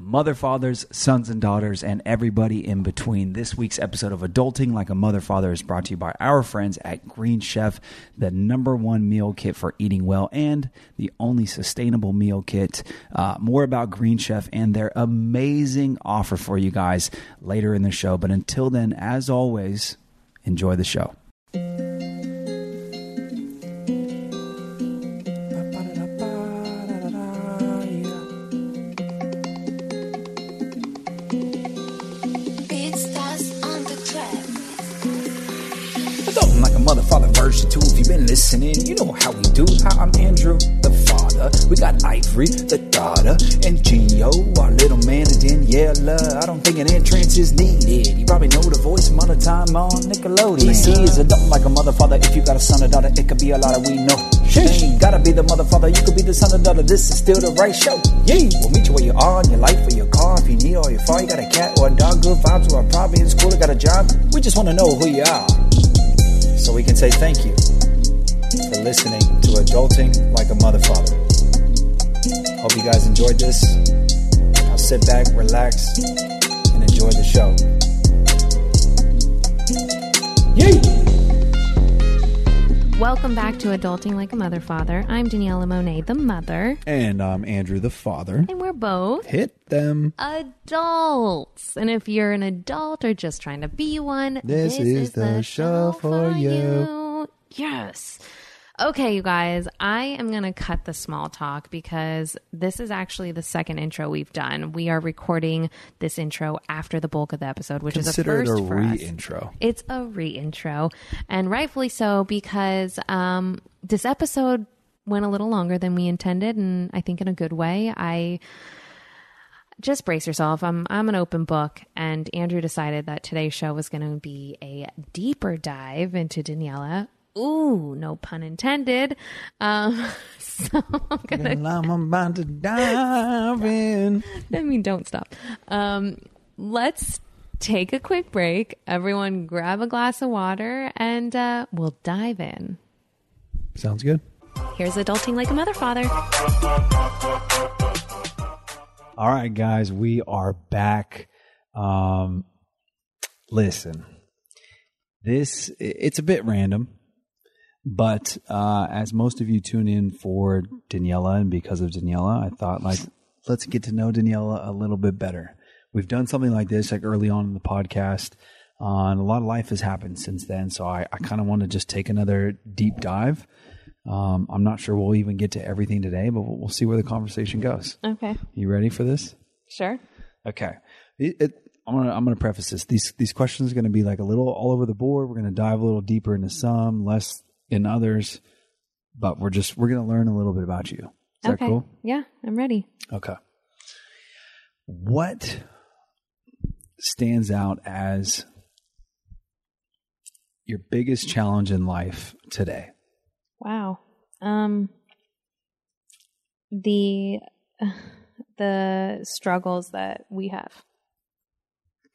mother, fathers, sons, and daughters, and everybody in between. This week's episode of Adulting Like a Mother Father is brought to you by our friends at Green Chef, the number one meal kit for eating well and the only sustainable meal kit. Uh, more about Green Chef and their amazing offer for you guys later in the show. But until then, as always, enjoy the show. Been listening. You know how we do. Hi, i'm andrew the father. We got ivory the daughter and geo our little man and daniela. I don't think an entrance is needed. You probably know the voice mother time on nickelodeon. See is adulting like a mother father if you got a son or daughter it could be a lot of we know. Ain't gotta be the mother father you could be the son or daughter. This is still the right show. Yeah. We'll meet you where you are in your life or your car if you need or your far. You got a cat or a dog good vibes or probably in school or got a job. We just want to know who you are so we can say thank you for listening to Adulting Like a Mother Father. Hope you guys enjoyed this. Now sit back, relax, and enjoy the show. Yay! Welcome back to Adulting Like a Mother Father. I'm Daniela Monet, the mother, And I'm Andrew the father. and we're both Hit them. adults. And if you're an adult or just trying to be one, This is the show for you. you. Yes. Okay, you guys, I am going to cut the small talk because this is actually the second intro we've done. We are recording this intro after the bulk of the episode, which Consider it is a a first for us. re-intro. It's a re-intro, and rightfully so because um, this episode went a little longer than we intended, and I think in a good way. I just brace yourself. I'm I'm an open book, and Andrew decided that today's show was going to be a deeper dive into Daniela. Ooh, no pun intended. Um, so I'm gonna And I'm about to dive in. I mean, don't stop. Um, let's take a quick break. Everyone, grab a glass of water, and uh, we'll dive in. Sounds good. Here's adulting like a mother father. All right, guys, we are back. Um, listen, this it's a bit random, but uh, as most of you tune in for Daniela, and because of Daniela, I thought like let's get to know Daniela a little bit better. We've done something like this like early on in the podcast, uh, and a lot of life has happened since then. So I, I kind of want to just take another deep dive. Um, I'm not sure we'll even get to everything today, but we'll, we'll see where the conversation goes. Okay, You ready for this? sure. Okay. It, it, I'm gonna I'm gonna preface this. These these questions are gonna be like a little all over the board. We're gonna dive a little deeper into some, less in others, but we're just we're gonna learn a little bit about you. Is okay, that cool? yeah, I'm ready. Okay. What stands out as your biggest challenge in life today? Wow. Um, the the struggles that we have.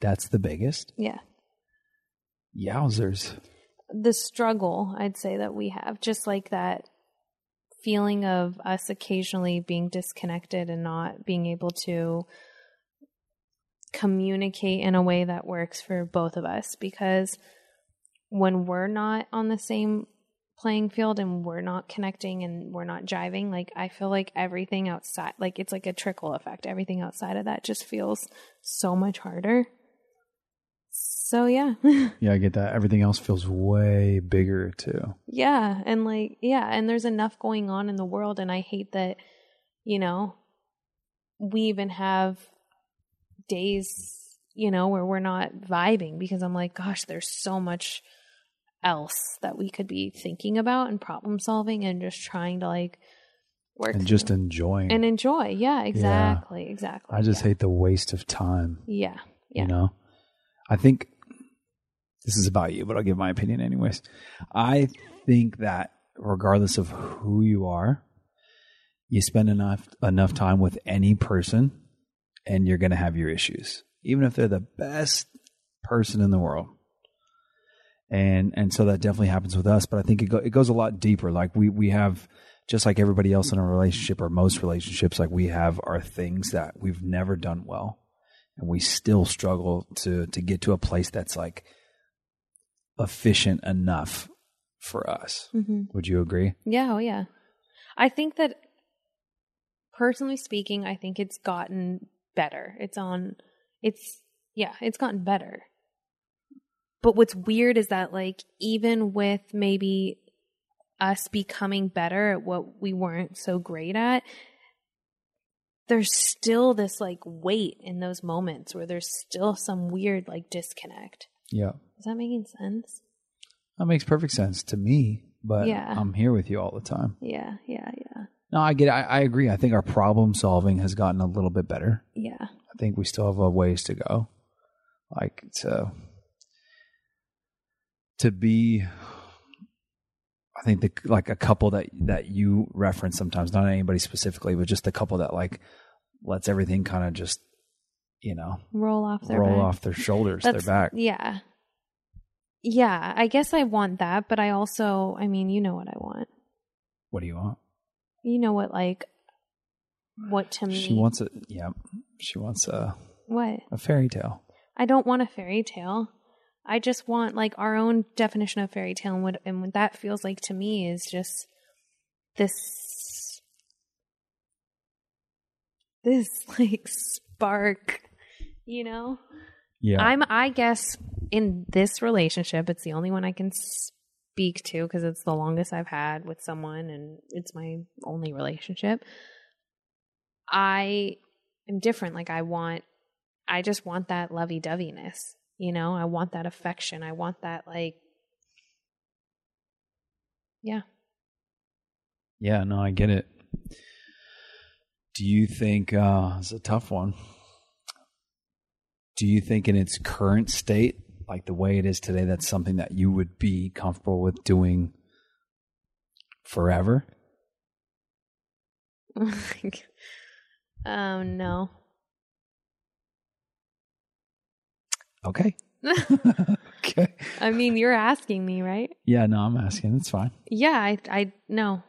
That's the biggest. Yeah, Yowzers. The struggle I'd say that we have, just like that feeling of us occasionally being disconnected and not being able to communicate in a way that works for both of us. Because when we're not on the same playing field and we're not connecting and we're not jiving like i feel like everything outside like it's like a trickle effect. Everything outside of that just feels so much harder so yeah Yeah, I get that. Everything else feels way bigger too. Yeah, and like yeah, and there's enough going on in the world and I hate that you know we even have days, you know, where we're not vibing because I'm like gosh, there's so much else that we could be thinking about and problem solving and just trying to like work And just enjoying. and enjoy. Yeah, exactly. Exactly. I just yeah. hate the waste of time. Yeah. Yeah. You know, I think this is about you, but I'll give my opinion anyways. I think that regardless of who you are, you spend enough enough time with any person, and you're going to have your issues, even if they're the best person in the world. And and so that definitely happens with us, but I think it, go, it goes a lot deeper. Like we we have just like everybody else in a relationship or most relationships, like we have our things that we've never done well, and we still struggle to to get to a place that's like efficient enough for us. Mm-hmm. Would you agree? Yeah, oh yeah. I think that personally speaking, I think it's gotten better. It's on it's yeah, it's gotten better. But what's weird is that like even with maybe us becoming better at what we weren't so great at, there's still this like weight in those moments where there's still some weird like disconnect. Yeah, Is that making sense? that makes perfect sense to me. But Yeah. I'm here with you all the time. Yeah, yeah, yeah. No, I get. It. I, I agree. I think our problem solving has gotten a little bit better. Yeah. I think we still have a ways to go. Like to to be I think the like a couple that that you reference sometimes, not anybody specifically, but just a couple that like lets everything kind of just you know Roll off their roll back. off their shoulders, That's- their back. Yeah. Yeah, I guess I want that, but I also, I mean, you know what I want. What do you want? You know what, like, what to me. She wants a yeah. She wants a what? a fairy tale. I don't want a fairy tale. I just want like our own definition of fairy tale, and what and what that feels like to me is just this, this like spark, you know. Yeah, I'm, I guess, in this relationship, it's the only one I can speak to because it's the longest I've had with someone and it's my only relationship. I am different. Like, I want, I just want that lovey doveyness, you know? I want that affection. I want that, like, yeah. Yeah, no, I get it. Do you think uh it's a tough one? Do you think in its current state, like the way it is today, that's something that you would be comfortable with doing forever? um, no. Okay. okay. I mean, you're asking me, right? Yeah, no, I'm asking. It's fine. Yeah, I I no.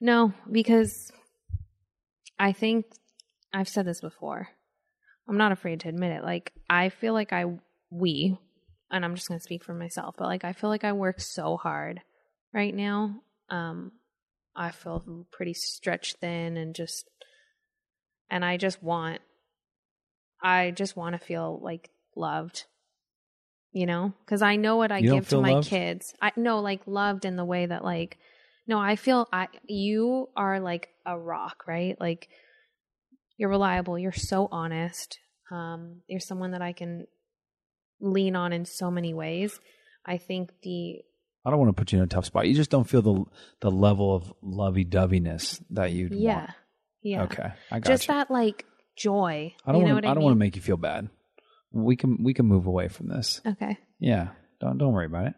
No, because I think I've said this before. I'm not afraid to admit it. Like I feel like I we and I'm just going to speak for myself, but like I feel like I work so hard right now. Um I feel pretty stretched thin and just and I just want I just want to feel like loved. You know, cuz I know what I You give to my loved? kids. I no like loved in the way that like no, I feel I you are like a rock, right? Like you're reliable, you're so honest. Um you're someone that I can lean on in so many ways. I think the I don't want to put you in a tough spot. You just don't feel the the level of lovey doveyness that you'd yeah. want. Yeah. Okay. I got Just you. that like joy. I don't you know want to I don't mean? want to make you feel bad. We can we can move away from this. Okay. Yeah. Don't don't worry about it.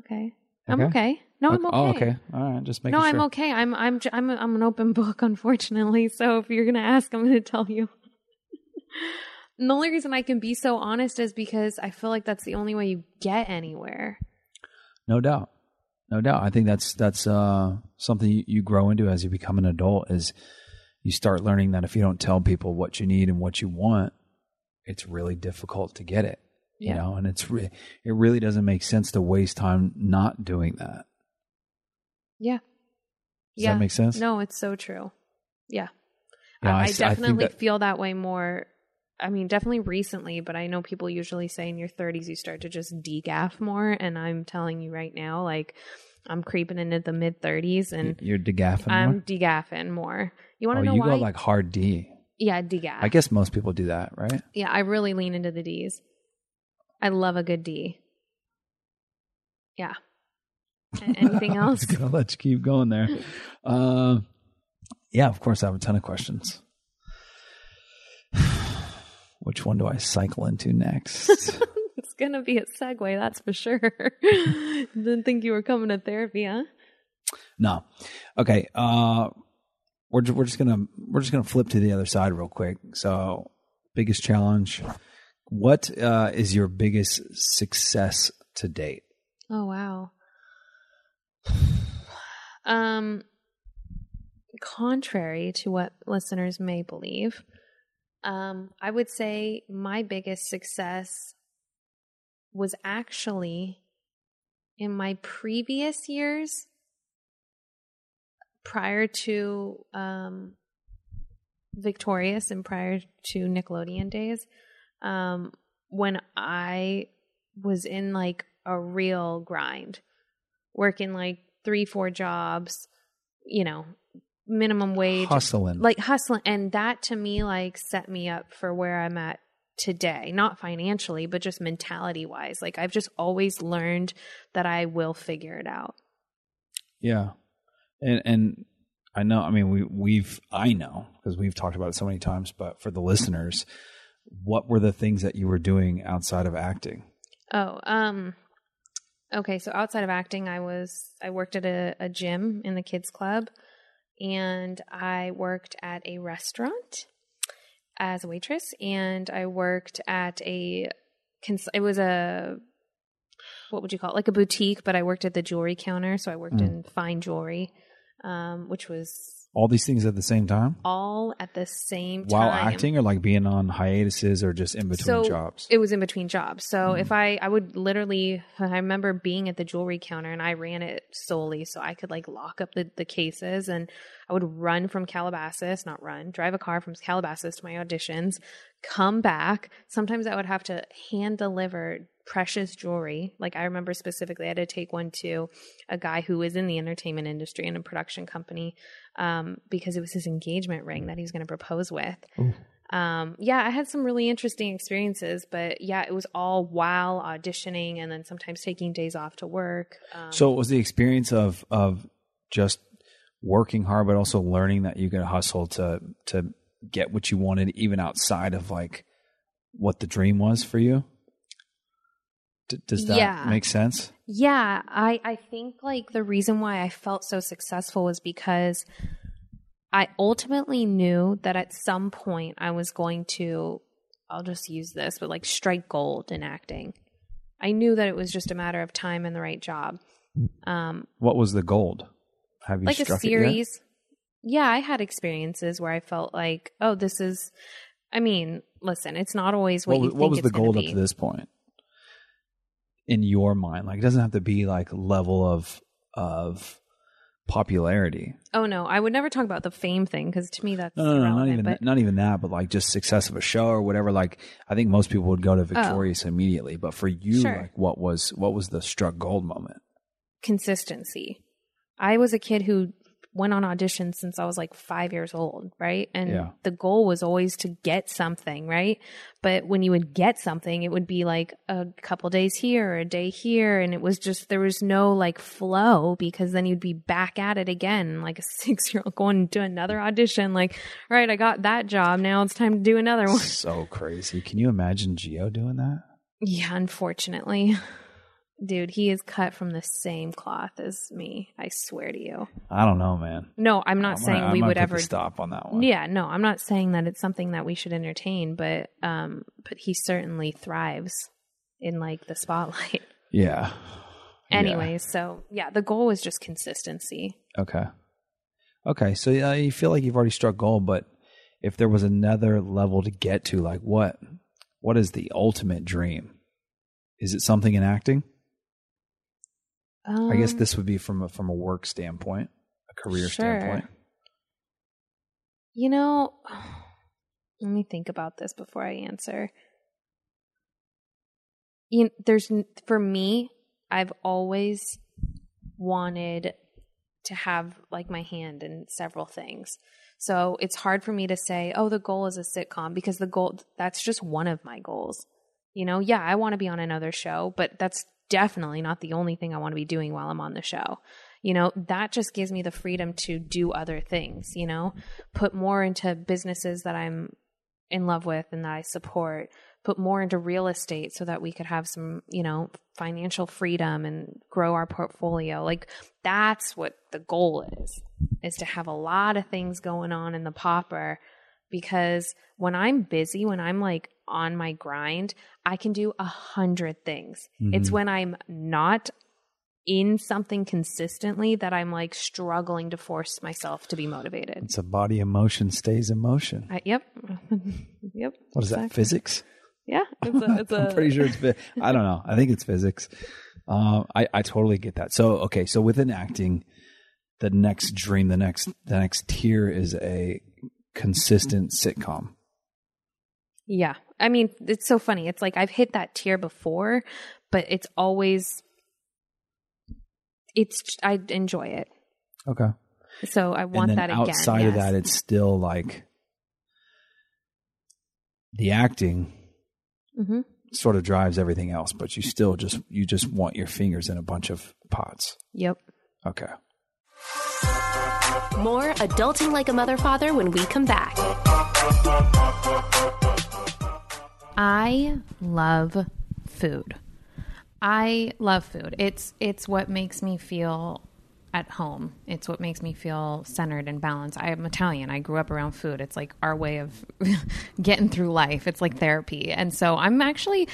Okay. I'm okay. No, I'm okay. Oh, okay. All right. Just making No, sure. I'm okay. I'm I'm I'm I'm an open book, unfortunately. So if you're gonna ask, I'm gonna tell you. and the only reason I can be so honest is because I feel like that's the only way you get anywhere. No doubt. No doubt. I think that's that's uh, something you, you grow into as you become an adult is you start learning that if you don't tell people what you need and what you want, it's really difficult to get it. You Yeah. know, and it's re- it really doesn't make sense to waste time not doing that. Yeah. Does yeah. that make sense? No, it's so true. Yeah. Yeah, I, I definitely that- feel that way more. I mean, definitely recently, but I know people usually say in your 30s you start to just degaff more. And I'm telling you right now, like, I'm creeping into the mid 30s and you're degaffing I'm more. degaffing more. You want Oh, to know you why? go like hard D. yeah, degaff. I guess most people do that, right? Yeah, I really lean into the D's. I love a good D. Yeah. Anything else? I'm gonna let you keep going there. Um, yeah, of course, I have a ton of questions. Which one do I cycle into next? it's gonna be a segue, that's for sure. Didn't think you were coming to therapy, huh? no, okay. Uh, we're we're just gonna we're just gonna flip to the other side real quick. So, biggest challenge. What uh, is your biggest success to date? Oh wow. Um contrary to what listeners may believe, um, I would say my biggest success was actually in my previous years prior to um, Victorious and prior to Nickelodeon days, um, when I was in like a real grind, working like three, four jobs, you know, minimum wage, Hustling. like hustling. And that to me, like, set me up for where I'm at today, not financially, but just mentality wise. Like, I've just always learned that I will figure it out. Yeah, and and I know. I mean, we we've I know because we've talked about it so many times. But for the listeners, what were the things that you were doing outside of acting? Oh, um, okay. So outside of acting, I was I worked at a, a gym in the kids club, and I worked at a restaurant as a waitress, and I worked at a cons- it was a what would you call it like a boutique, but I worked at the jewelry counter, so I worked Mm. in fine jewelry, um, which was All these things at the same time all at the same while time. acting, or like being on hiatuses, or just in between so jobs. it was in between jobs so if i i would literally i remember being at the jewelry counter and i ran it solely so i could like lock up the, the cases and i would run from calabasas not run drive a car from calabasas to my auditions come back sometimes i would have to hand deliver precious jewelry like i remember specifically i had to take one to a guy who was in the entertainment industry in a production company um, because it was his engagement ring that he was going to propose with um, yeah, I had some really interesting experiences, but yeah, it was all while auditioning and then sometimes taking days off to work. Um, so it was the experience of of just working hard, but also learning that you could hustle to to get what you wanted, even outside of like what the dream was for you. D- does that Yeah. make sense? yeah, I, I think like the reason why I felt so successful was because I ultimately knew that at some point I was going to, I'll just use this, but like strike gold in acting. I knew that it was just a matter of time and the right job. Um, What was the gold? Have you like a struck it yet? series. Yeah, I had experiences where I felt like, oh, this is. I mean, listen, it's not always what, What, you what was the gold up to this point in your mind? Like, it doesn't have to be like level of of popularity. Oh no, I would never talk about the fame thing because to me that's No, no, no, not even but not even that, but like just success of a show or whatever. Like, I think most people would go to oh. Victorious immediately, but for you, Oh. Sure. like, what was what was the struck gold moment? consistency. I was a kid who went on auditions since I was like five years old, right? And Yeah. the goal was always to get something, right? But when you would get something, it would be like a couple days here, or a day here, and it was just there was no like flow because then you'd be back at it again, like a six year old going to another audition. Like, all right, I got that job. Now it's time to do another one. so crazy. Can you imagine Geo doing that? Yeah, unfortunately. Dude, he is cut from the same cloth as me. I swear to you. I don't know, man. No, I'm not I'm saying gonna- we would ever. stop on that one. Yeah, no, I'm not saying that it's something that we should entertain, but um, but he certainly thrives in like the spotlight. Yeah. Yeah. Anyways, so yeah, the goal was just consistency. Okay. Okay. So uh, you feel like you've already struck gold, but if there was another level to get to, like what? What is the ultimate dream? Is it something in acting? Um, I guess this would be from a, from a work standpoint, a career Sure. standpoint. You know, let me think about this before I answer. You there's for me, I've always wanted to have like my hand in several things. So it's hard for me to say, "Oh, the goal is a sitcom" because the goal that's just one of my goals. You know, yeah, I want to be on another show, but that's definitely not the only thing I want to be doing while I'm on the show. You know, that just gives me the freedom to do other things, you know, put more into businesses that I'm in love with and that I support, put more into real estate so that we could have some, you know, financial freedom and grow our portfolio. Like that's what the goal is, is to have a lot of things going on in the popper because when I'm busy, when I'm like on my grind, I can do a hundred things. It's when I'm not in something consistently that I'm like struggling to force myself to be motivated. It's a body emotion stays in motion. I, yep. yep. What is that? Physics? Yeah. It's a, it's I'm pretty sure it's. I don't know. I think it's physics. Uh, I I totally get that. So okay, so within acting, the next dream, the next the next tier is a consistent sitcom. Yeah. I mean, it's so funny. It's like I've hit that tier before, but it's always it's I enjoy it. Okay. So I want that again. outside of that, it's still like the acting Mhm. sort of drives everything else, but you still just you just want your fingers in a bunch of pots. Yep. Okay. More adulting like a mother father when we come back. I love food. I love food. It's it's what makes me feel at home. It's what makes me feel centered and balanced. I am Italian. I grew up around food. It's like our way of getting through life. It's like therapy. And so I'm actually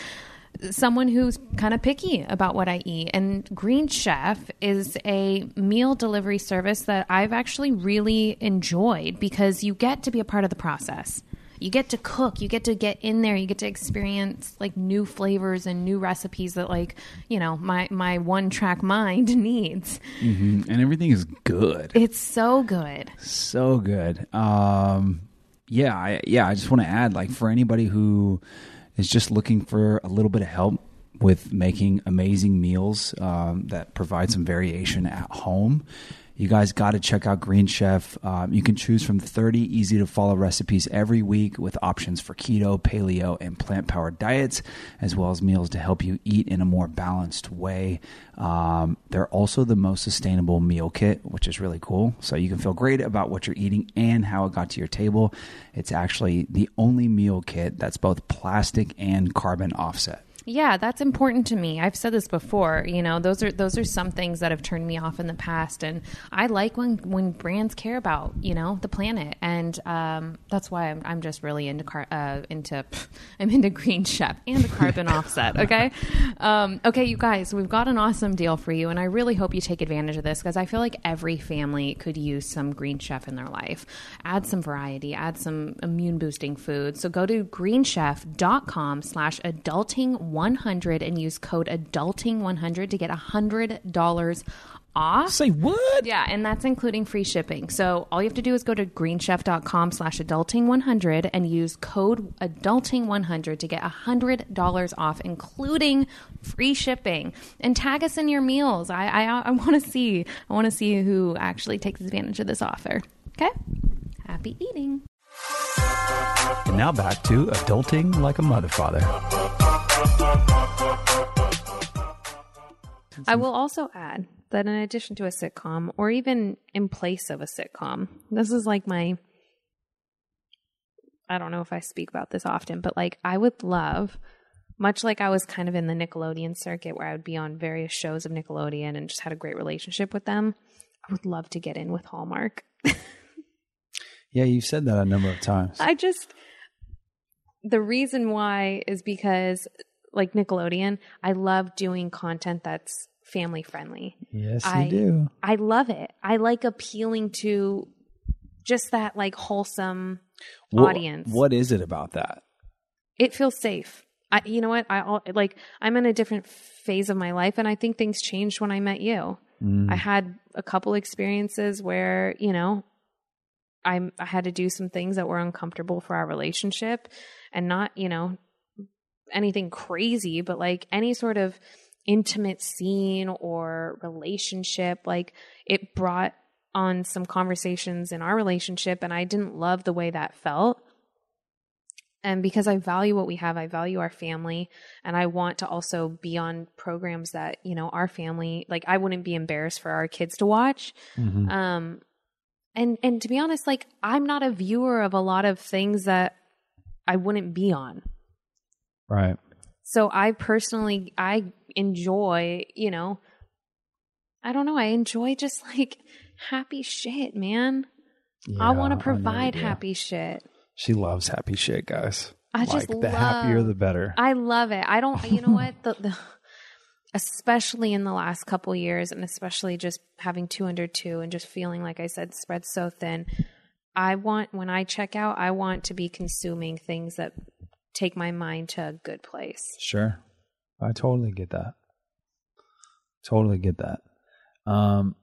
someone who's kind of picky about what I eat. And Green Chef is a meal delivery service that I've actually really enjoyed because you get to be a part of the process. You get to cook, you get to get in there, you get to experience like new flavors and new recipes that like, you know, my my one track mind needs. And everything is good. It's so good. so good. Um, yeah, I, yeah. I just want to add, like, for anybody who is just looking for a little bit of help with making amazing meals um, that provide some variation at home. You guys got to check out Green Chef. Um, you can choose from 30 easy to follow recipes every week with options for keto, paleo, and plant powered diets, as well as meals to help you eat in a more balanced way. Um, they're also the most sustainable meal kit, which is really cool. So you can feel great about what you're eating and how it got to your table. It's actually the only meal kit that's both plastic and carbon offset. Yeah, that's important to me. I've said this before, you know, those are those are some things that have turned me off in the past and I like when when brands care about, you know, the planet and um, that's why I'm I'm just really into car, uh, into pff, I'm into green chef and the carbon offset, okay? Um, okay, you guys, we've got an awesome deal for you and I really hope you take advantage of this because I feel like every family could use some green chef in their life. Add some variety, add some immune boosting food. So go to greenchef.com/adulting 100 and use code adulting100 to get $100 off. Say what? Yeah, and that's including free shipping. So all you have to do is go to greenchef.com slash adulting100 and use code adulting100 to get $100 off, including free shipping. And tag us in your meals. I, I, I want to see. I want to see who actually takes advantage of this offer. Okay? Happy eating. And now back to adulting like a mother father. I will also add that in addition to a sitcom, or even in place of a sitcom, this is like my. I don't know if I speak about this often, but like I would love, much like I was kind of in the Nickelodeon circuit where I would be on various shows of Nickelodeon and just had a great relationship with them. I would love to get in with Hallmark. Yeah, you've said that a number of times. I just the reason why is because like Nickelodeon, I love doing content that's family friendly. yes, you I- do. I love it. I like appealing to just that like wholesome audience. what is it about that? It feels safe. I, you know what? I like. I'm in a different phase of my life, and I think things changed when I met you. Mm. I had a couple experiences where you know, I I had to do some things that were uncomfortable for our relationship, and not you know anything crazy, but like any sort of intimate scene or relationship, like it brought on some conversations in our relationship, and I didn't love the way that felt. And because I value what we have, I value our family, and I want to also be on programs that you know our family like. I wouldn't be embarrassed for our kids to watch. Mhm. Um, and and to be honest, like I'm not a viewer of a lot of things that I wouldn't be on. Right. So I personally I enjoy, you know, I don't know, I enjoy just like happy shit, man. I want to provide know you do. happy shit. She loves happy shit, guys. I like just the happier the better. I love it. I don't you know what? The, the especially in the last couple years and especially just having two under two and just feeling like I said spread so thin. I want when I check out, I want to be consuming things that take my mind to a good place. Sure. I totally get that. Totally get that. Um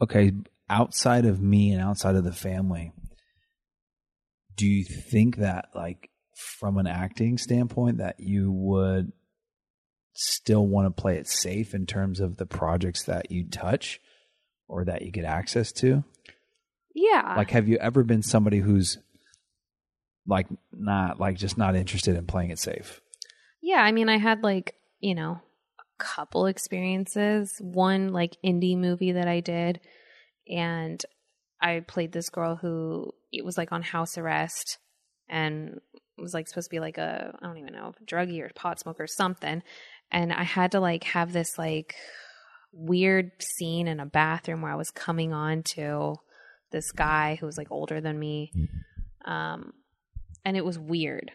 okay, outside of me and outside of the family, do you think that like from an acting standpoint that you would still want to play it safe in terms of the projects that you touch or that you get access to? Yeah. Like have you ever been somebody who's like not like just not interested in playing it safe? Yeah, I mean, I had like, you know, a couple experiences. One like indie movie that I did, and I played this girl who it was like on house arrest and was like supposed to be like a I don't even know, druggie or pot smoker or something. And I had to like have this like weird scene in a bathroom where I was coming on to this guy who was like older than me. Um and it was weird.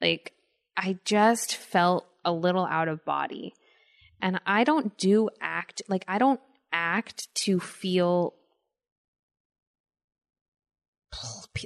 Like I just felt a little out of body. And I don't do act like I don't act to feel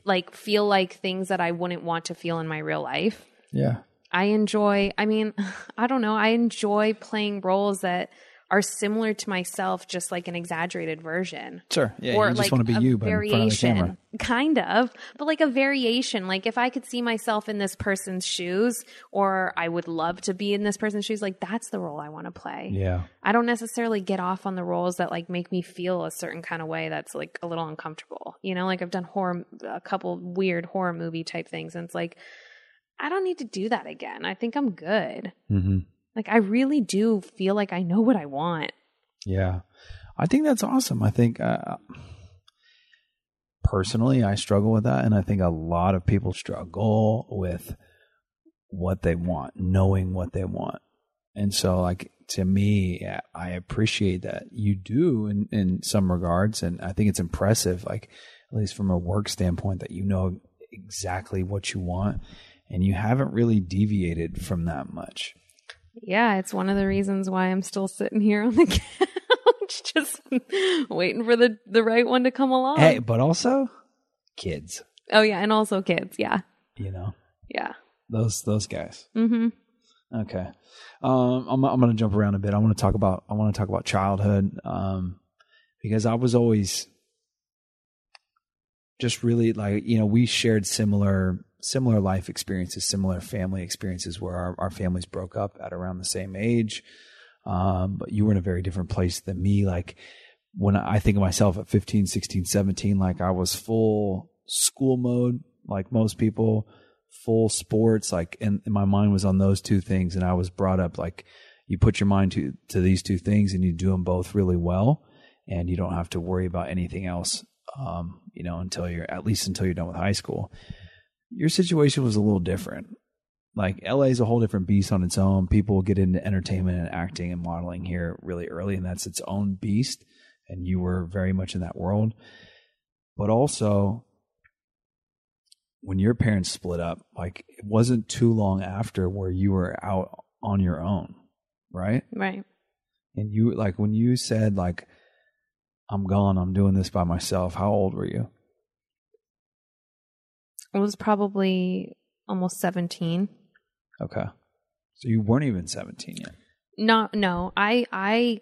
like feel like things that I wouldn't want to feel in my real life. Yeah. I enjoy I mean, I don't know, I enjoy playing roles that are similar to myself, just like an exaggerated version Sure. Yeah. or you just like want to be you, but in front of the variation, kind of, but like a variation. Like if I could see myself in this person's shoes, or I would love to be in this person's shoes, like that's the role I want to play. Yeah. I don't necessarily get off on the roles that like make me feel a certain kind of way that's like a little uncomfortable. You know, like I've done horror, a couple weird horror movie type things, and it's like I don't need to do that again. I think I'm good. Mm-hmm. Like I really do feel like I know what I want. Yeah. I think that's awesome. I think uh, personally, I struggle with that. And I think a lot of people struggle with what they want, knowing what they want. And so, like, to me, I appreciate that you do in, in some regards. And I think it's impressive, like, at least from a work standpoint, that you know exactly what you want and you haven't really deviated from that much. Yeah, it's one of the reasons why I'm still sitting here on the couch, just waiting for the the right one to come along. Hey, but also kids, Oh yeah, and also kids. Yeah, you know, yeah. those those guys. Mm-hmm. Okay. Um, I'm I'm going to jump around a bit. I want to talk about I want to talk about childhood um, because I was always just really like you know we shared similar similar life experiences, similar family experiences where our, our families broke up at around the same age. Um, but you were in a very different place than me. Like when I think of myself at 15, 16, 17, like I was full school mode, like most people, full sports, like, and, and my mind was on those two things. And I was brought up like you put your mind to, to these two things and you do them both really well. And you don't have to worry about anything else, um, you know, until you're at least until you're done with high school. Your situation was a little different. Like LA is a whole different beast on its own. People get into entertainment and acting and modeling here really early, and that's its own beast. And you were very much in that world. But also, when your parents split up, like it wasn't too long after where you were out on your own, right? Right. And you like when you said like I'm gone, I'm doing this by myself. How old were you? Was probably almost seventeen. Okay. So you weren't even 17 yet. No, no. I I.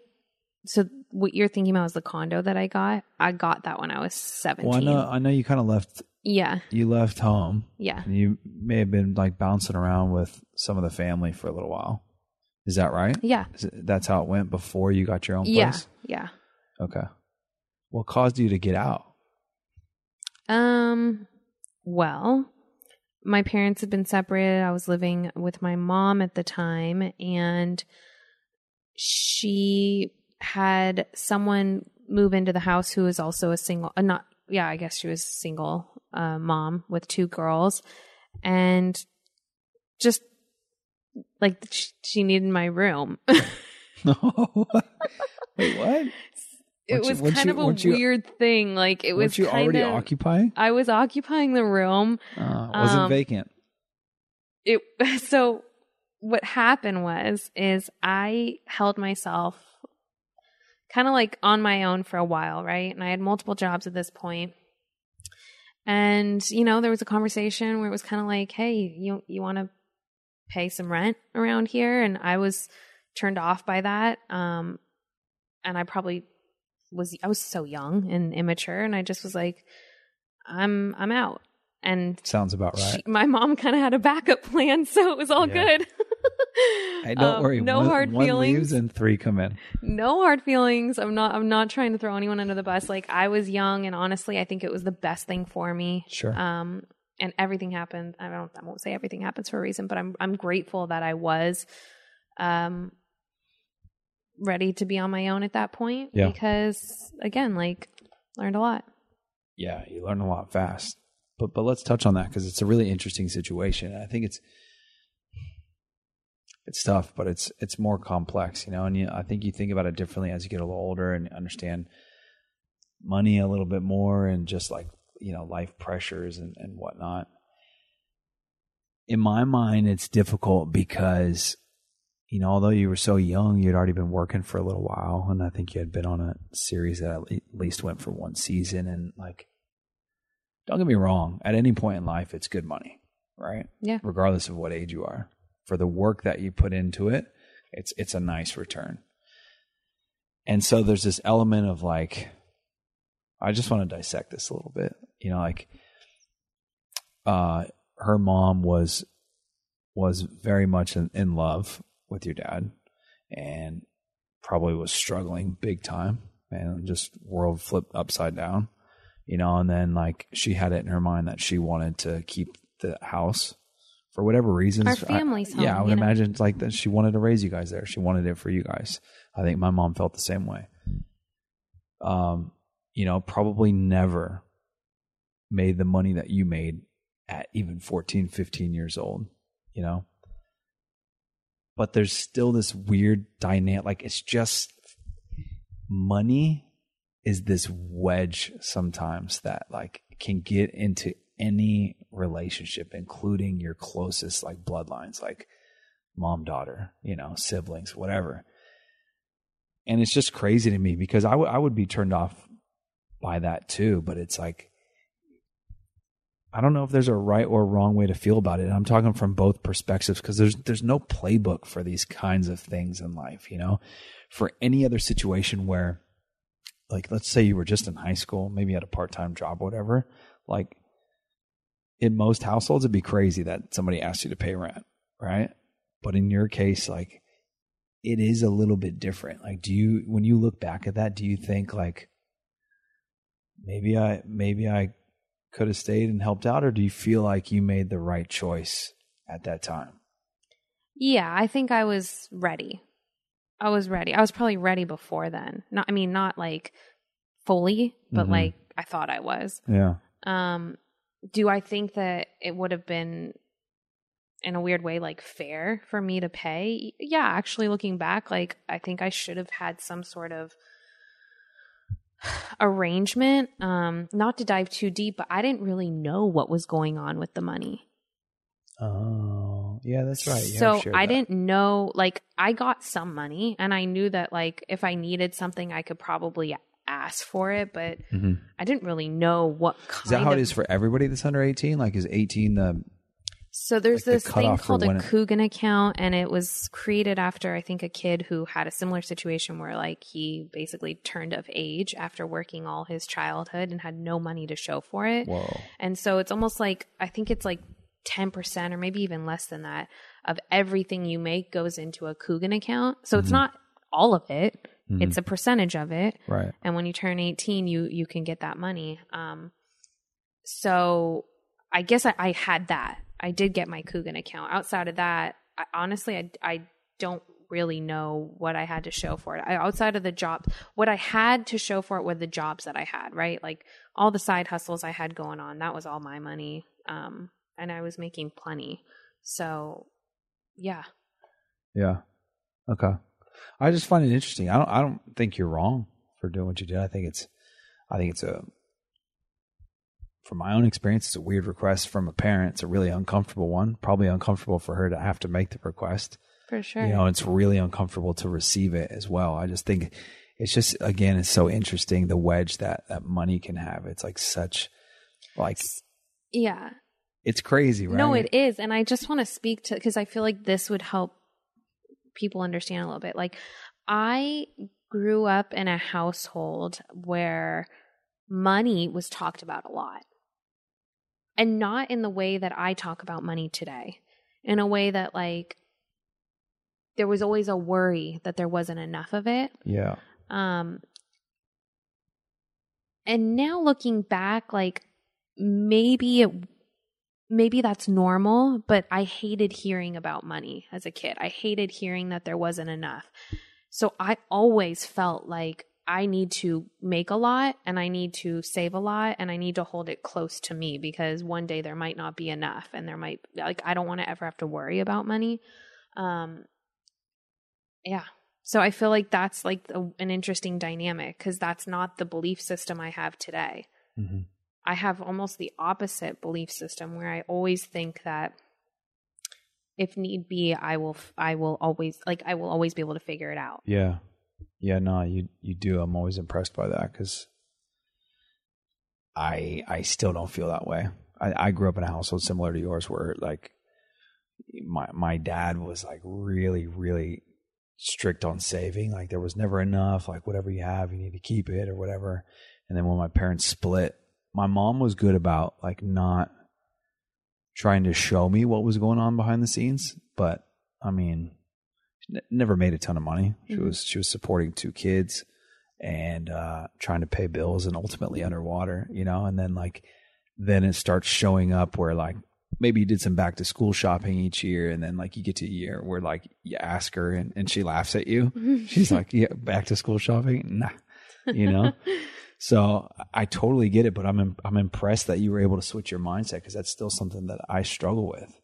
So what you're thinking about is the condo that I got. I got that when I was seventeen. Well, I know I know you kind of left Yeah. you left home Yeah. and you may have been like bouncing around with some of the family for a little while. Is that right? Yeah. Is it, that's how it went before you got your own Yeah. place? Yeah. Okay. What caused you to get out? Um, well, my parents had been separated. I was living with my mom at the time, and she had someone move into the house who was also a single, uh, not, yeah, I guess she was single uh, mom with two girls, and just like she, she needed my room. Wait, what? It Weren't you- was kind you- of a you- weird thing. Like it was you kind already of. occupying? I was occupying the room. Uh, wasn't Um, vacant. it so what happened was is I held myself kind of like on my own for a while, right? And I had multiple jobs at this point. And you know, there was a conversation where it was kind of like, "Hey, you you want to pay some rent around here?" And I was turned off by that. Um and I probably was I was so young and immature and I just was like I'm I'm out. And Sounds about right. she- my mom kind of had a backup plan, so it was all Yeah. good. Hey, don't Um, worry. No one, hard one feelings. leaves and three come in. no hard feelings. I'm not. I'm not trying to throw anyone under the bus. Like I was young, and honestly, I think it was the best thing for me. Sure. Um, and everything happened. I don't. I won't say everything happens for a reason, but I'm. I'm grateful that I was, um, ready to be on my own at that point. Yeah. Because again, like, learned a lot. yeah, you learn a lot fast. But but let's touch on that because it's a really interesting situation. I think it's it's tough, but it's it's more complex, you know. And you, I think you think about it differently as you get a little older and understand money a little bit more and just like you know life pressures and and whatnot. In my mind, it's difficult because you know although you were so young, you'd already been working for a little while, and I think you had been on a series that at least went for one season, and like don't get me wrong, at any point in life, it's good money, right? Yeah. Regardless of what age you are. For the work that you put into it, it's it's a nice return. And so there's this element of like, I just want to dissect this a little bit. You know, like uh her mom was was very much in, in love with your dad and probably was struggling big time and just world flipped upside down you know, and then like she had it in her mind that she wanted to keep the house for whatever reasons. Our I- family's yeah, I would know? imagine it's like that she wanted to raise you guys there. She wanted it for you guys. I think my mom felt the same way. Um, you know, probably never made the money that you made at even 14, 15 years old, you know? But there's still this weird dynamic. Like it's just money is this wedge sometimes that like can get into any relationship, including your closest like bloodlines, like mom, daughter, you know, siblings, whatever. And it's just crazy to me because I would I would be turned off by that too, but it's like I don't know if there's a right or wrong way to feel about it. I'm talking from both perspectives because there's there's no playbook for these kinds of things in life, you know. For any other situation where like let's say you were just in high school, maybe had a part-time job or whatever, like in most households it'd be crazy that somebody asked you to pay rent, right? But in your case like it is a little bit different. Like do you when you look back at that, do you think like maybe I maybe I could have stayed and helped out or do you feel like you made the right choice at that time? Yeah, I think I was ready. I was ready. I was probably ready before then. Not I mean not like fully, but Mhm. like I thought I was. Yeah. Um do I think that it would have been in a weird way like fair for me to pay? Yeah, actually looking back like I think I should have had some sort of arrangement um not to dive too deep but I didn't really know what was going on with the money. Oh, yeah, that's right. You so I that. didn't know, like, I got some money and I knew that, like, if I needed something, I could probably ask for it, but Mhm. I didn't really know what kind Is that how of. it is for everybody that's under 18? Like, is 18 the. So there's like the this thing called a it- Coogan account, and it was created after, I think, a kid who had a similar situation where, like, he basically turned of age after working all his childhood and had no money to show for it. Whoa. And so it's almost like I think it's like 10% or maybe even less than that of everything you make goes into a Coogan account. So it's not all of it. It's a percentage of it. Right. And when you turn 18, you you can get that money. Um so I guess I, I had that. I did get my Coogan account. Outside of that, I, honestly I I don't really know what I had to show for it. I, outside of the job, what I had to show for it were the jobs that I had, right? Like all the side hustles I had going on. That was all my money. Um, and I was making plenty. So, yeah. Yeah. Okay. I just find it interesting. I don't. I don't think you're wrong for doing what you did. I think it's. I think it's a. from my own experience, it's a weird request from a parent. It's a really uncomfortable one. Probably uncomfortable for her to have to make the request. For sure. You know, it's really uncomfortable to receive it as well. I just think it's just again, it's so interesting the wedge that that money can have. It's like such like yeah. it's crazy, right? No, it is. And I just want to speak to because I feel like this would help people understand a little bit. Like, I grew up in a household where money was talked about a lot. And not in the way that I talk about money today, in a way that, like, there was always a worry that there wasn't enough of it. Yeah. Um, and now looking back, like maybe it, maybe that's normal, but I hated hearing about money as a kid. I hated hearing that there wasn't enough. So I always felt like I need to make a lot and I need to save a lot and I need to hold it close to me because one day there might not be enough and there might like I don't want to ever have to worry about money. Um yeah. So I feel like that's like a, an interesting dynamic because that's not the belief system I have today. hmm I have almost the opposite belief system where I always think that if need be, I will, I will always like, I will always be able to figure it out. Yeah. Yeah, no, you you do. I'm always impressed by that because I I still don't feel that way. I, I grew up in a household similar to yours where like my my dad was like really, really strict on saving. Like there was never enough. Like whatever you have, you need to keep it or whatever. And then when my parents split, my mom was good about like not trying to show me what was going on behind the scenes. But I mean, she never made a ton of money. She Mhm. was she was supporting two kids and uh, trying to pay bills and ultimately underwater, you know. And then like then it starts showing up where like maybe you did some back to school shopping each year, and then like you get to a year where like you ask her and, and she laughs at you. She's like, "Yeah, back to school shopping, nah," you know. So I totally get it, but I'm im- I'm impressed that you were able to switch your mindset because that's still something that I struggle with.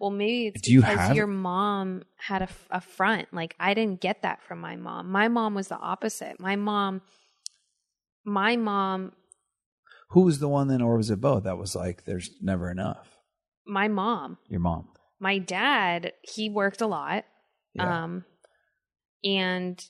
Well, maybe it's Do you because have- your mom had a front. Like I didn't get that from my mom. My mom was the opposite. My mom, my mom, Who was the one then, or was it both? That was like, there's never enough. my mom, Your mom. my dad, he worked a lot. Yeah. Um, and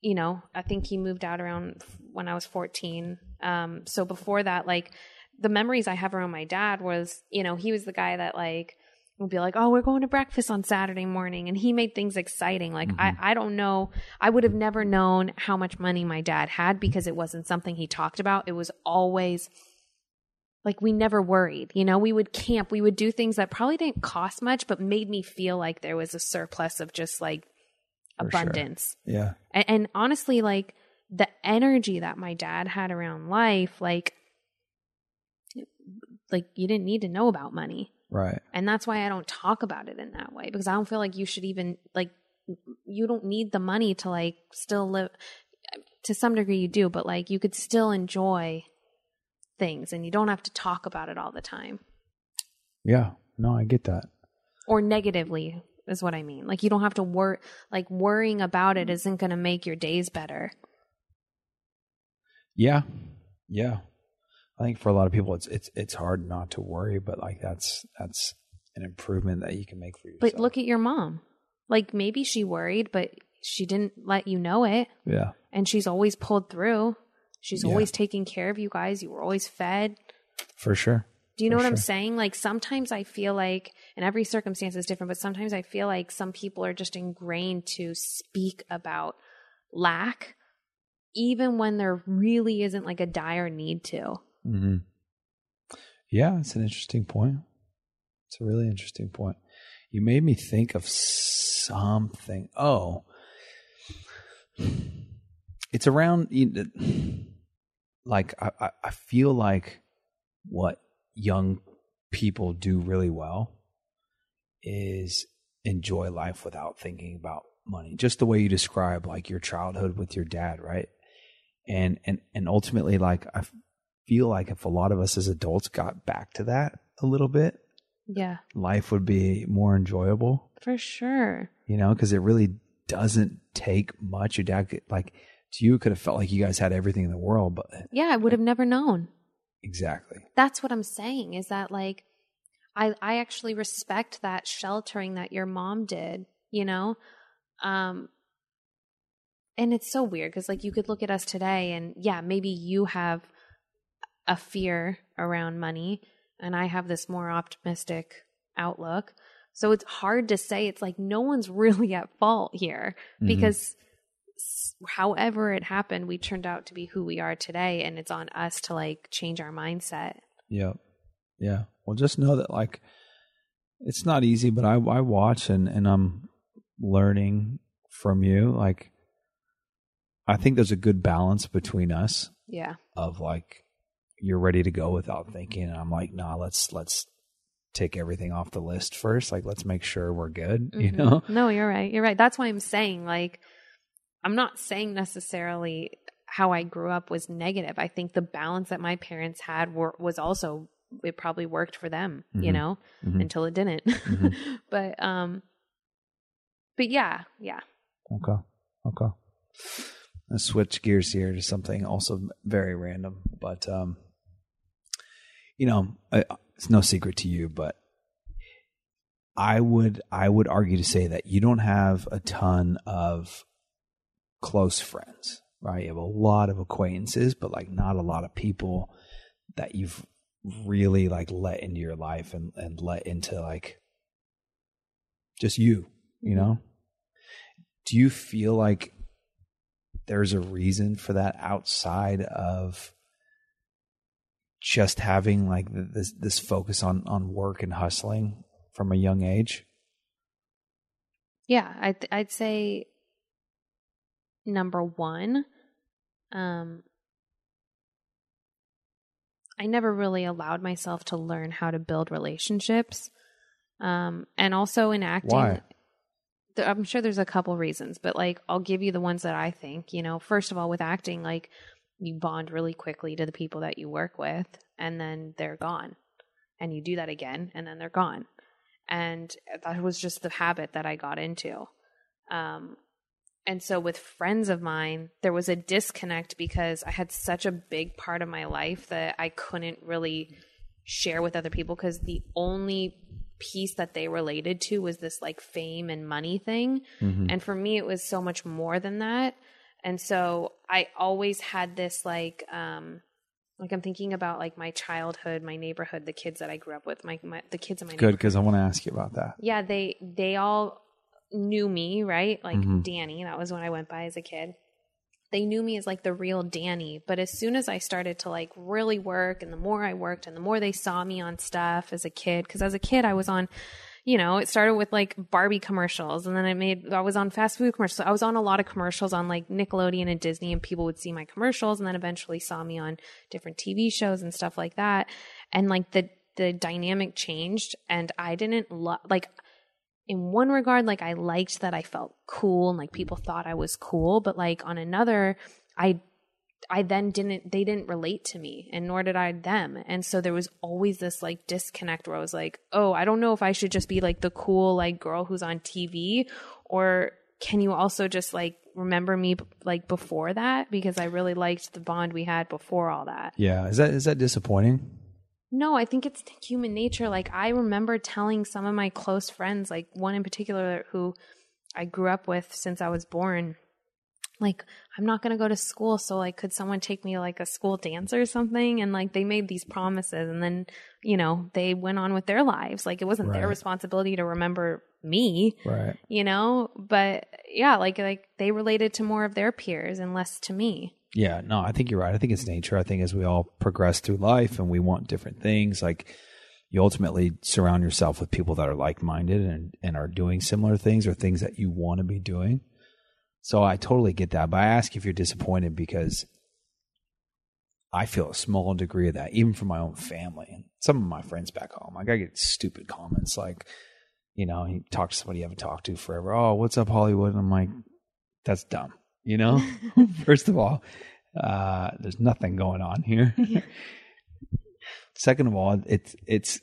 you know, I think he moved out around f- when I was 14. Um, so before that, like the memories I have around my dad was, you know, he was the guy that like would be like, "Oh, we're going to breakfast on Saturday morning," and he made things exciting. Like I, mm-hmm. I don't know, I would have never known how much money my dad had because it wasn't something he talked about. It was always like we never worried. You know, we would camp, we would do things that probably didn't cost much, but made me feel like there was a surplus of just like For sure. abundance. yeah. And, and honestly, like the energy that my dad had around life, like, like you didn't need to know about money. Right. And that's why I don't talk about it in that way because I don't feel like you should even like you don't need the money to like still live to some degree you do, but like you could still enjoy things and you don't have to talk about it all the time. Yeah. No, I get that. Or negatively is what I mean. Like you don't have to worry like worrying about it isn't going to make your days better. Yeah. Yeah. I think for a lot of people it's it's it's hard not to worry, but like that's that's an improvement that you can make for yourself. But look at your mom. Like maybe she worried, but she didn't let you know it Yeah. and she's always pulled through. She's Yeah. always taking care of you guys. You were always fed. For sure. Do you know For what I'm saying? Like sometimes I feel like, and every circumstance is different, but sometimes I feel like some people are just ingrained to speak about lack, even when there really isn't like a dire need to. Hmm Yeah, it's an interesting point. It's a really interesting point. You made me think of something. Oh, it's around. Like I, I- I feel like what young people do really well is enjoy life without thinking about money. Just the way you describe like your childhood with your dad, right? And and and ultimately, like I feel like if a lot of us as adults got back to that a little bit, Yeah, life would be more enjoyable, for sure. you know, because it really doesn't take much. Your dad, could, like, to you, it could have felt like you guys had everything in the world, but Yeah, I would have never known. exactly. That's what I'm saying is that like I I actually respect that sheltering that your mom did, you know? Um and it's so weird cuz like you could look at us today and yeah, maybe you have a fear around money and I have this more optimistic outlook. So it's hard to say it's like no one's really at fault here Mhm. because however it happened, we turned out to be who we are today and it's on us to like change our mindset. Yeah. Yeah. Well, just know that like it's not easy, but I I watch and and I'm learning from you. Like I think there's a good balance between us Yeah. of like you're ready to go without thinking, and I'm like, nah, let's let's take everything off the list first. Like let's make sure we're good. You Mhm. know? No, you're right. You're right. That's why I'm saying like I'm not saying necessarily how I grew up was negative. I think the balance that my parents had were, was also it probably worked for them, you Mhm. know, Mhm. until it didn't. Mhm. but um but yeah, yeah. Okay. Okay. Let's switch gears here to something also very random, but um, you know, it's no secret to you, but I would I would argue to say that you don't have a ton of close friends, right? You have a lot of acquaintances, but like not a lot of people that you've really like let into your life and and let into like just you, you know? do you feel like there's a reason for that outside of just having like this this focus on on work and hustling from a young age Yeah, I'd I'd say number one, um, I never really allowed myself to learn how to build relationships, um, and also in acting. Why? th- I'm sure there's a couple reasons, but like I'll give you the ones that I think. You know, first of all, with acting, like you bond really quickly to the people that you work with, and then they're gone, and you do that again, and then they're gone, and that was just the habit that I got into. Um, and so with friends of mine, there was a disconnect because I had such a big part of my life that I couldn't really share with other people because the only piece that they related to was this like fame and money thing. And for me, it was so much more than that. And so I always had this like, um, like I'm thinking about like my childhood, my neighborhood, the kids that I grew up with, my, my the kids in my good because i want to ask you about that. Yeah they they all knew me right? Like Mhm. danny that was when i went by as a kid. They knew me as like the real danny but as soon as i started to like really work and the more i worked and the more they saw me on stuff as a kid because as a kid i was on you know it started with like barbie commercials and then i made i was on fast food commercials. I was on a lot of commercials on like nickelodeon and disney and people would see my commercials and then eventually saw me on different tv shows and stuff like that. And like the the dynamic changed and i didn't like in one regard like i liked that i felt cool and like people thought i was cool but like on another i i then didn't they didn't relate to me and nor did i them. And so there was always this like disconnect where i was like oh i don't know if i should just be like the cool like girl who's on tv or can you also just like remember me like before that? Because i really liked the bond we had before all that. Yeah. Is that is that disappointing? No, I think it's human nature. Like I remember telling some of my close friends, like one in particular who I grew up with since I was born, like I'm not going to go to school, so like could someone take me to like a school dance or something? And like they made these promises and then, you know, they went on with their lives. Like it wasn't their responsibility to remember me, right you know? But yeah, like like they related to more of their peers and less to me. Yeah, no, I think you're right. I think it's nature. I think as we all progress through life and we want different things, like you ultimately surround yourself with people that are like minded and, and are doing similar things or things that you want to be doing. So I totally get that. But I ask if you're disappointed because I feel a small degree of that, even from my own family and some of my friends back home. Like I get stupid comments like, you know, you talk to somebody you haven't talked to forever. Oh, what's up, Hollywood? And I'm like, that's dumb. You know, first of all, uh, there's nothing going on here. Second of all, it's it's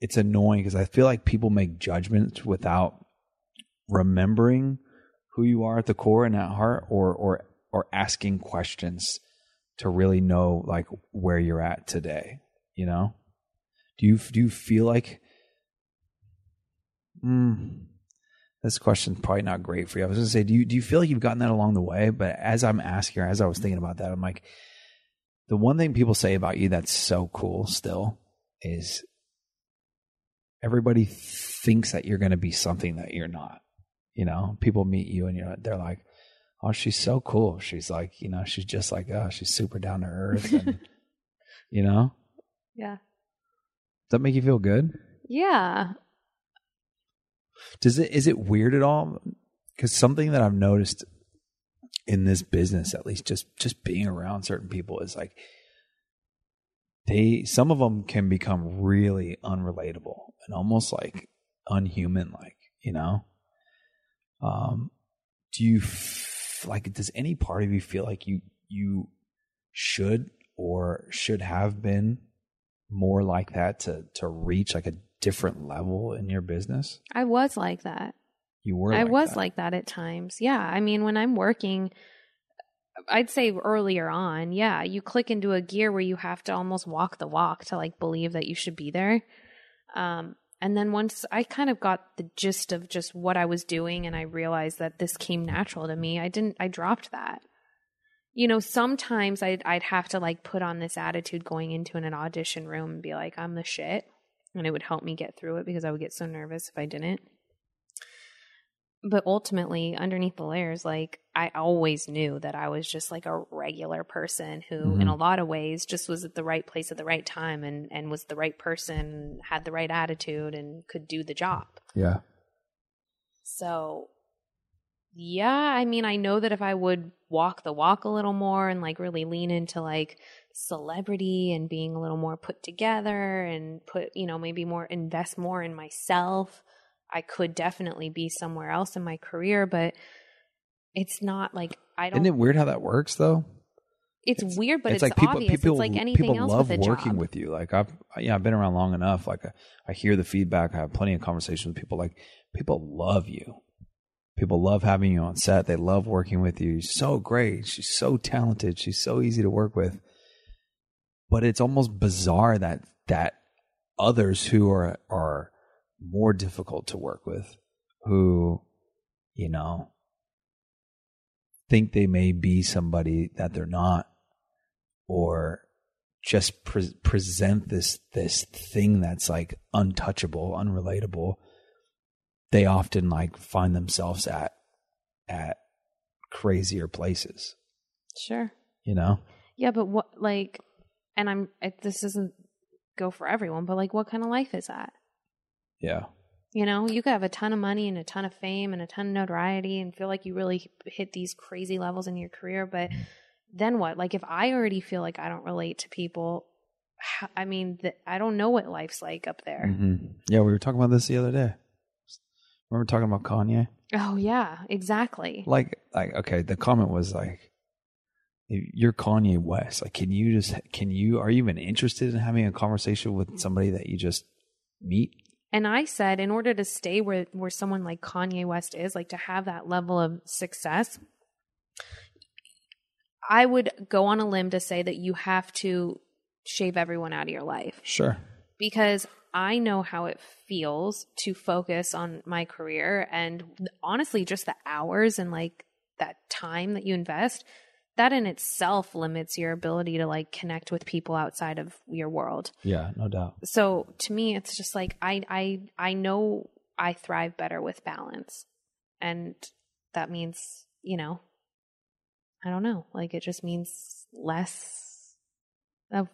it's annoying because I feel like people make judgments without remembering who you are at the core and at heart, or or or asking questions to really know like where you're at today. You know, do you do you feel like? Mm, this question's probably not great for you. I was to say, do you do you feel like you've gotten that along the way? But as I'm asking, or as I was thinking about that, I'm like, the one thing people say about you that's so cool still is everybody thinks that you're going to be something that you're not. You know, people meet you and you're they're like, "Oh, she's so cool." She's like, you know, she's just like, oh, she's super down to earth, and you know, Yeah. does that make you feel good? Yeah. Does it is it weird at all? Because something that I've noticed in this business, at least just just being around certain people, is like they some of them can become really unrelatable and almost like unhuman, like you know. Um, do you f- like? Does any part of you feel like you you should or should have been more like that to to reach like a different level in your business? I was like that. You were. I like was that. like that at times. Yeah. I mean, when I'm working, I'd say earlier on, yeah, you click into a gear where you have to almost walk the walk to like believe that you should be there. Um, and then once I kind of got the gist of just what I was doing and I realized that this came natural to me, I didn't, I dropped that. You know, sometimes I'd, I'd have to like put on this attitude going into an audition room and be like, I'm the shit. And it would help me get through it because I would get so nervous if I didn't but ultimately underneath the layers like i always knew that i was just like a regular person who Mm-hmm. in a lot of ways just was at the right place at the right time and and was the right person had the right attitude and could do the job Yeah. so yeah i mean i know that if i would walk the walk a little more and like really lean into like celebrity and being a little more put together and put you know maybe more invest more in myself i could definitely be somewhere else in my career but it's not like i don't Isn't it weird how that works though? it's, weird but it's, like people obvious people it's like anything people else love with working job. with you. Like I've yeah I've been around long enough. Like I, I hear the feedback. I have plenty of conversations with people. Like people love you. People love having you on set. They love working with you. You're so great. She's so talented. She's so easy to work with. But it's almost bizarre that that others who are are more difficult to work with, who you know think they may be somebody that they're not or just pre- present this this thing that's like untouchable unrelatable they often like find themselves at at crazier places. Sure. You know? Yeah but what like and i'm it, this doesn't go for everyone but like what kind of life is that yeah You know, you could have a ton of money and a ton of fame and a ton of notoriety and feel like you really hit these crazy levels in your career. But then what? Like, if I already feel like I don't relate to people, I mean, th- I don't know what life's like up there. hmm yeah we were talking about this the other day remember talking about kanye Oh, yeah, exactly. like like okay the comment was like you're kanye west like can you just can you are you even interested in having a conversation with somebody that you just meet And I said, in order to stay where, where someone like Kanye West is, like to have that level of success, I would go on a limb to say that you have to shave everyone out of your life. sure because I know how it feels to focus on my career and honestly just the hours and like that time that you invest that in itself limits your ability to like connect with people outside of your world. yeah no doubt So to me it's just like I I I know I thrive better with balance. And that means, you know, I don't know, like it just means less of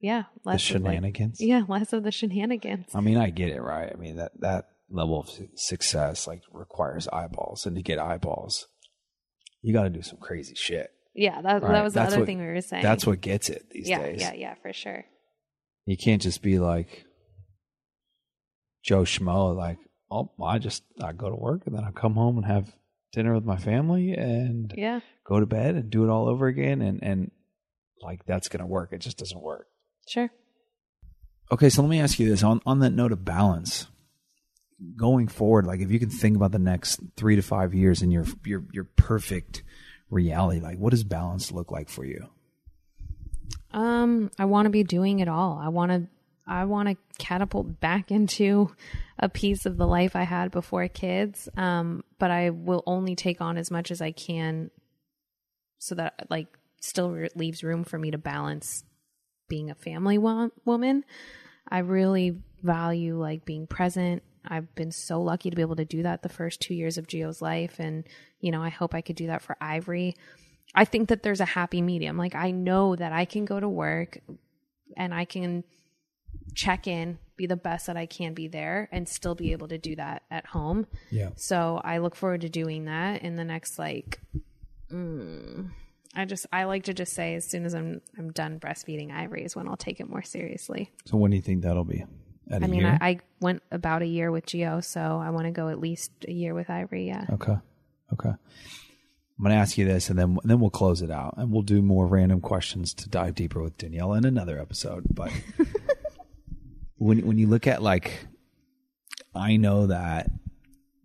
yeah, the less of, like- shenanigans yeah, less of the shenanigans. I mean, I get it, right? I mean that that level of success like requires eyeballs, and to get eyeballs, you got to do some crazy shit. yeah, that Right. that was the That's other what- thing we were saying. That's what gets it these yeah, days. yeah, yeah, for sure. You can't just be like Joe Schmo, like, oh, I just I go to work and then I come home and have dinner with my family and Yeah, go to bed and do it all over again, and and like that's gonna work. It just doesn't work. sure. Okay, so let me ask you this on on that note of balance. Going forward, like if you can think about the next three to five years in your your your perfect reality, like what does balance look like for you? Um, I want to be doing it all. I want to I want to catapult back into a piece of the life I had before kids. Um, but I will only take on as much as I can so that like still re- leaves room for me to balance being a family wo- woman. I really value like being present. I've been so lucky to be able to do that the first two years of Gio's life. And, you know, I hope I could do that for Ivory. I think that there's a happy medium. Like, I know that I can go to work and I can check in, be the best that I can be there, and still be able to do that at home. Yeah. So I look forward to doing that in the next like. Mm, I just I like to just say as soon as I'm I'm done breastfeeding Ivory is when I'll take it more seriously. So when do you think that'll be? I mean? I, I went about a year with Geo, so I want to go at least a year with Ivory. Yeah. Okay. Okay. I'm going to ask you this, and then then we'll close it out, and we'll do more random questions to dive deeper with Danielle in another episode. But when when you look at like, I know that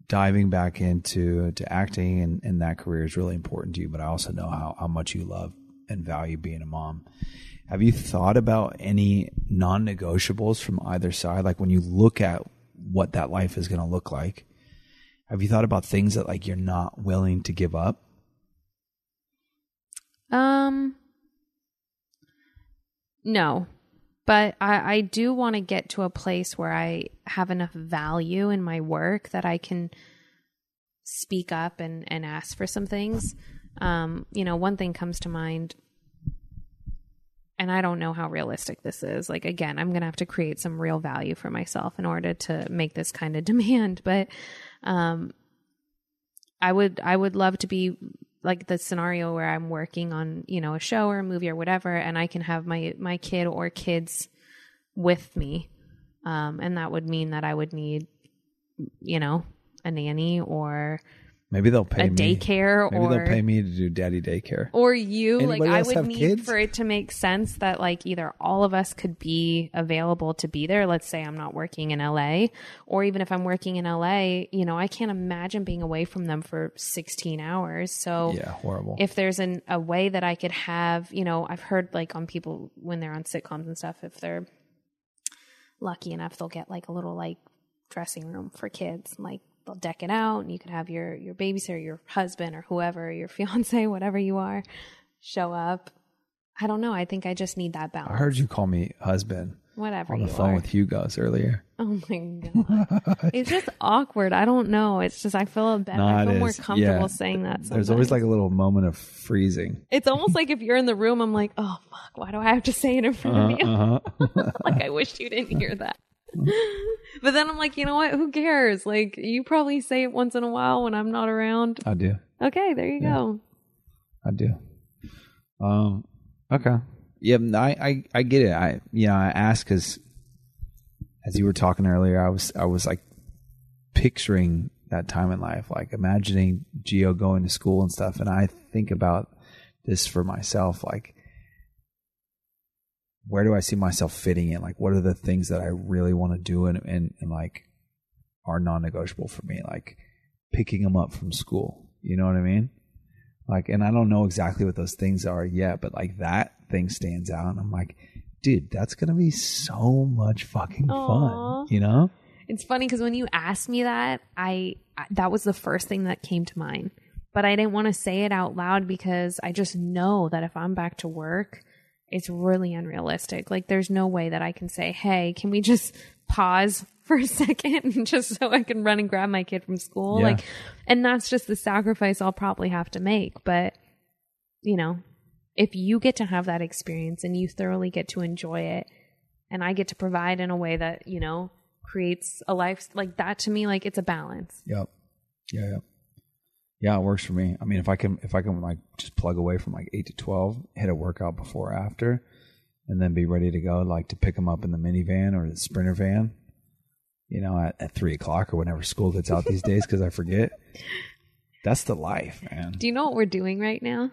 diving back into to acting and, and that career is really important to you, but I also know how, how much you love and value being a mom. Have you thought about any non negotiables from either side? Like when you look at what that life is going to look like, have you thought about things that like you're not willing to give up? Um. No, but I, I do want to get to a place where I have enough value in my work that I can speak up and, and ask for some things. Um, you know, one thing comes to mind, and I don't know how realistic this is. Like, again, I'm going to have to create some real value for myself in order to make this kind of demand. But um, I would, I would love to be like the scenario where I'm working on, you know, a show or a movie or whatever, and I can have my my kid or kids with me, um, and that would mean that I would need, you know, a nanny or Maybe they'll pay a me. daycare Maybe or they'll pay me to do daddy daycare. or you Anybody like i else would have need kids? for it to make sense that like either all of us could be available to be there let's say i'm not working in la or even if i'm working in la you know i can't imagine being away from them for 16 hours so Yeah, horrible. if there's an a way that i could have you know i've heard like on people when they're on sitcoms and stuff if they're lucky enough they'll get like a little like dressing room for kids like they'll deck it out and you could have your your babysitter your husband or whoever your fiance whatever you are show up i don't know i think i just need that balance I heard you call me husband whatever on the you phone are with Hugo's earlier. oh my god it's just awkward i don't know it's just i feel better No, i feel more comfortable Yeah. saying that There's always like a little moment of freezing. it's almost like if you're in the room i'm like oh fuck why do i have to say it in front of you Uh-huh. like I wish you didn't hear that. but then I'm like, you know what? Who cares? Like you probably say it once in a while when I'm not around. I do. Okay, there you go. I do. Um. Okay. Yeah. I. I. I get it. I. you know I asked because, as you were talking earlier, I was. I was like, picturing that time in life, like imagining Geo going to school and stuff, and I think about this for myself, like. Where do I see myself fitting in? Like, what are the things that I really want to do and, and, and like are non negotiable for me? Like picking them up from school. You know what I mean? Like, and I don't know exactly what those things are yet, but like that thing stands out. And I'm like, dude, that's going to be so much fucking Aw. fun. You know? It's funny because when you asked me that, I, I that was the first thing that came to mind. But I didn't want to say it out loud because I just know that if I'm back to work, it's really unrealistic. Like there's no way that I can say, "Hey, can we just pause for a second just so I can run and grab my kid from school?" Yeah. Like and that's just the sacrifice I'll probably have to make, but you know, if you get to have that experience and you thoroughly get to enjoy it and I get to provide in a way that, you know, creates a life like that to me like it's a balance. Yep. Yeah. Yeah. Yeah. It works for me. I mean, if I can, if I can like just plug away from like eight to 12, hit a workout before or after, and then be ready to go, like to pick them up in the minivan or the sprinter van, you know, at, at three o'clock or whenever school gets out these days, because I forget. That's the life, man. Do you know what we're doing right now?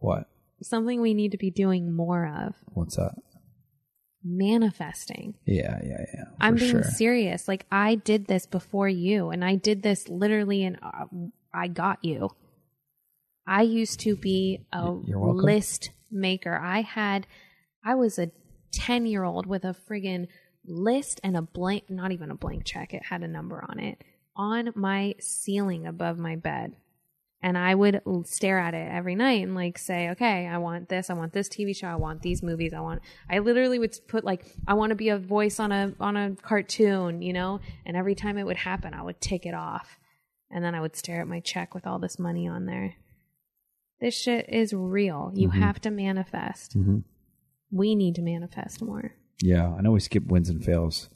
What? Something we need to be doing more of. What's that? Manifesting. Yeah, yeah, yeah. I'm being sure. serious. Like I did this before you, and I did this literally, in uh, I got you. I used to be a list maker. I had, I was a 10 year old with a friggin' list and a blank, not even a blank check, it had a number on it, on my ceiling above my bed. And I would stare at it every night and like say, okay, I want this, I want this TV show, I want these movies, I want. I literally would put like, I want to be a voice on a on a cartoon, you know. And every time it would happen, I would take it off, and then I would stare at my check with all this money on there. This shit is real. You have to manifest. Mhm. We need to manifest more. Yeah, I know we skip wins and fails.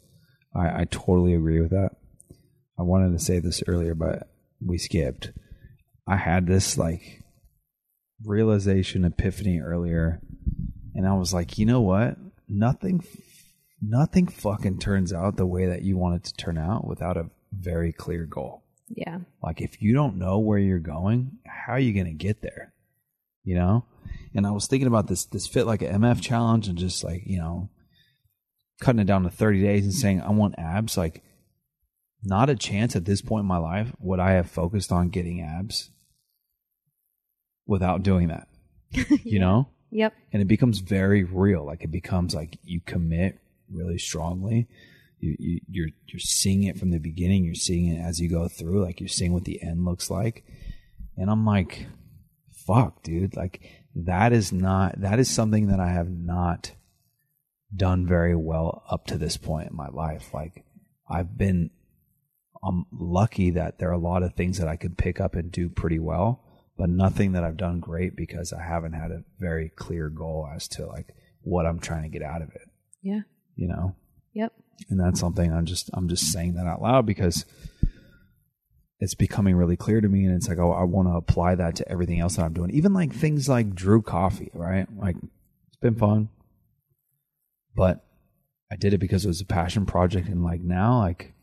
I, I totally agree with that. I wanted to say this earlier, but we skipped. I had this like realization epiphany earlier, and I was like, you know what? Nothing, nothing fucking turns out the way that you want it to turn out without a very clear goal. Yeah. Like if you don't know where you're going, how are you going to get there? You know? And I was thinking about this this fit like an MF challenge and just like, you know, cutting it down to 30 days and saying I want abs like not a chance at this point in my life would I have focused on getting abs without doing that. You know? Yep. and it becomes very real. Like it becomes like you commit really strongly. You, you you're you're seeing it from the beginning. You're seeing it as you go through. Like you're seeing what the end looks like. And I'm like, fuck, dude. Like that is not that is something that I have not done very well up to this point in my life. Like I've been I'm lucky that there are a lot of things that I could pick up and do pretty well, but nothing that I've done great because I haven't had a very clear goal as to like what I'm trying to get out of it, Yeah. you know? Yep. And that's something I'm just I'm just saying that out loud because it's becoming really clear to me and it's like oh I want to apply that to everything else that I'm doing. Even like things like Drew Coffee, right? Like it's been fun. But I did it because it was a passion project and like now like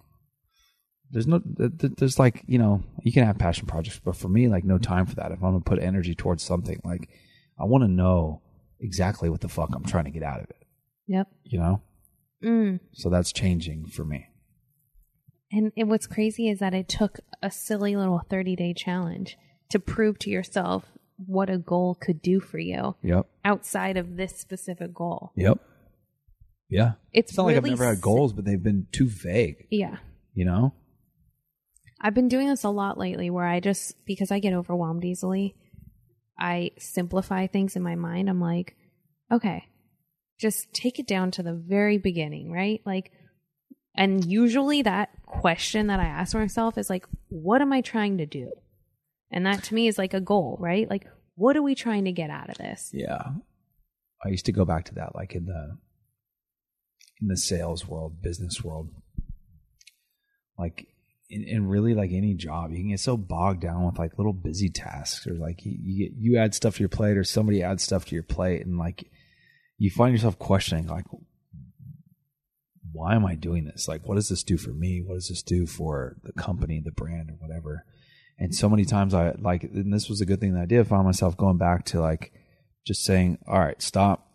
there's no th- th- there's like you know you can have passion projects but for me like no time for that if i'm gonna put energy towards something like i want to know exactly what the fuck i'm trying to get out of it Yep. you know Mm. so that's changing for me And it, what's crazy is that it took a silly little 30 day challenge to prove to yourself what a goal could do for you yep outside of this specific goal. yep yeah It's it's not like i've never had goals but they've been too vague Yeah. you know I've been doing this a lot lately where I just, because I get overwhelmed easily, I simplify things in my mind. I'm like, okay, just take it down to the very beginning, right? Like, and usually that question that I ask myself is like, what am I trying to do? And that to me is like a goal, right? Like, what are we trying to get out of this? yeah i used to go back to that like in the in the sales world business world like in, in really like any job you can get so bogged down with like little busy tasks or like you, you get you add stuff to your plate or somebody adds stuff to your plate and like you find yourself questioning like why am i doing this? Like what does this do for me? What does this do for the company the brand or whatever? And so many times i like and this was a good thing that i did find myself going back to like just saying all right stop.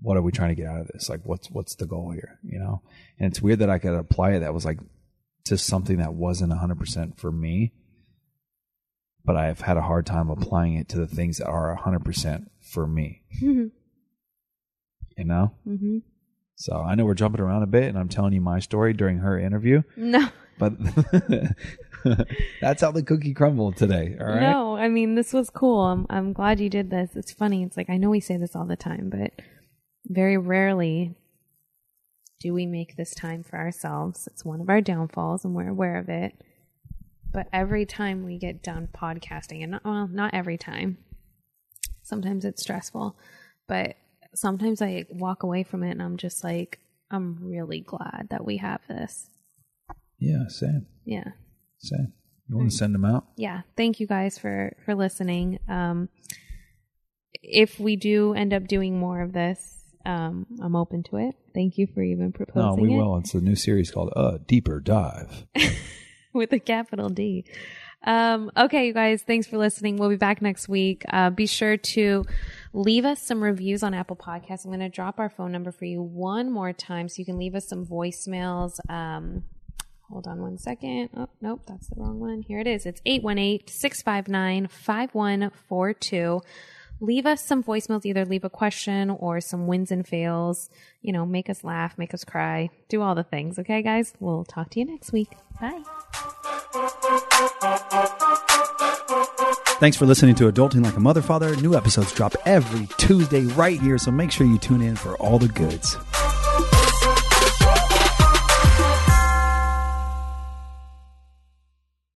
What are we trying to get out of this? Like what's what's the goal here? You know? And it's weird that i could apply it that was like to something that wasn't 100% for me but i've had a hard time applying it to the things that are 100% for me mm-hmm. You know hmm so i know we're jumping around a bit and i'm telling you my story during her interview No, but that's how the cookie crumbled today all right no. I mean, this was cool. I'm, I'm glad you did this. It's funny. It's like, I know we say this all the time, but very rarely do we make this time for ourselves. It's one of our downfalls, and we're aware of it. But every time we get done podcasting, and not, well, not every time, sometimes it's stressful, but sometimes I walk away from it and I'm just like, I'm really glad that we have this. yeah same. Yeah. same. You want to send them out? Yeah. Thank you guys for for listening. Um if we do end up doing more of this um i'm open to it. Thank you for even proposing. no we it. will. It's a new series called uh deeper dive. With a capital d. Um okay you guys. Thanks for listening. We'll be back next week. Uh be sure to leave us some reviews on apple podcasts i'm going to drop our phone number for you one more time so you can leave us some voicemails um Hold on one second. Oh, nope, that's the wrong one. Here it is. It's 818 659 5142. Leave us some voicemails. Either leave a question or some wins and fails. You know, make us laugh, make us cry, do all the things. Okay, guys? We'll talk to you next week. Bye. Thanks for listening to Adulting Like a Mother Father. New episodes drop every Tuesday right here, so make sure you tune in for all the goods.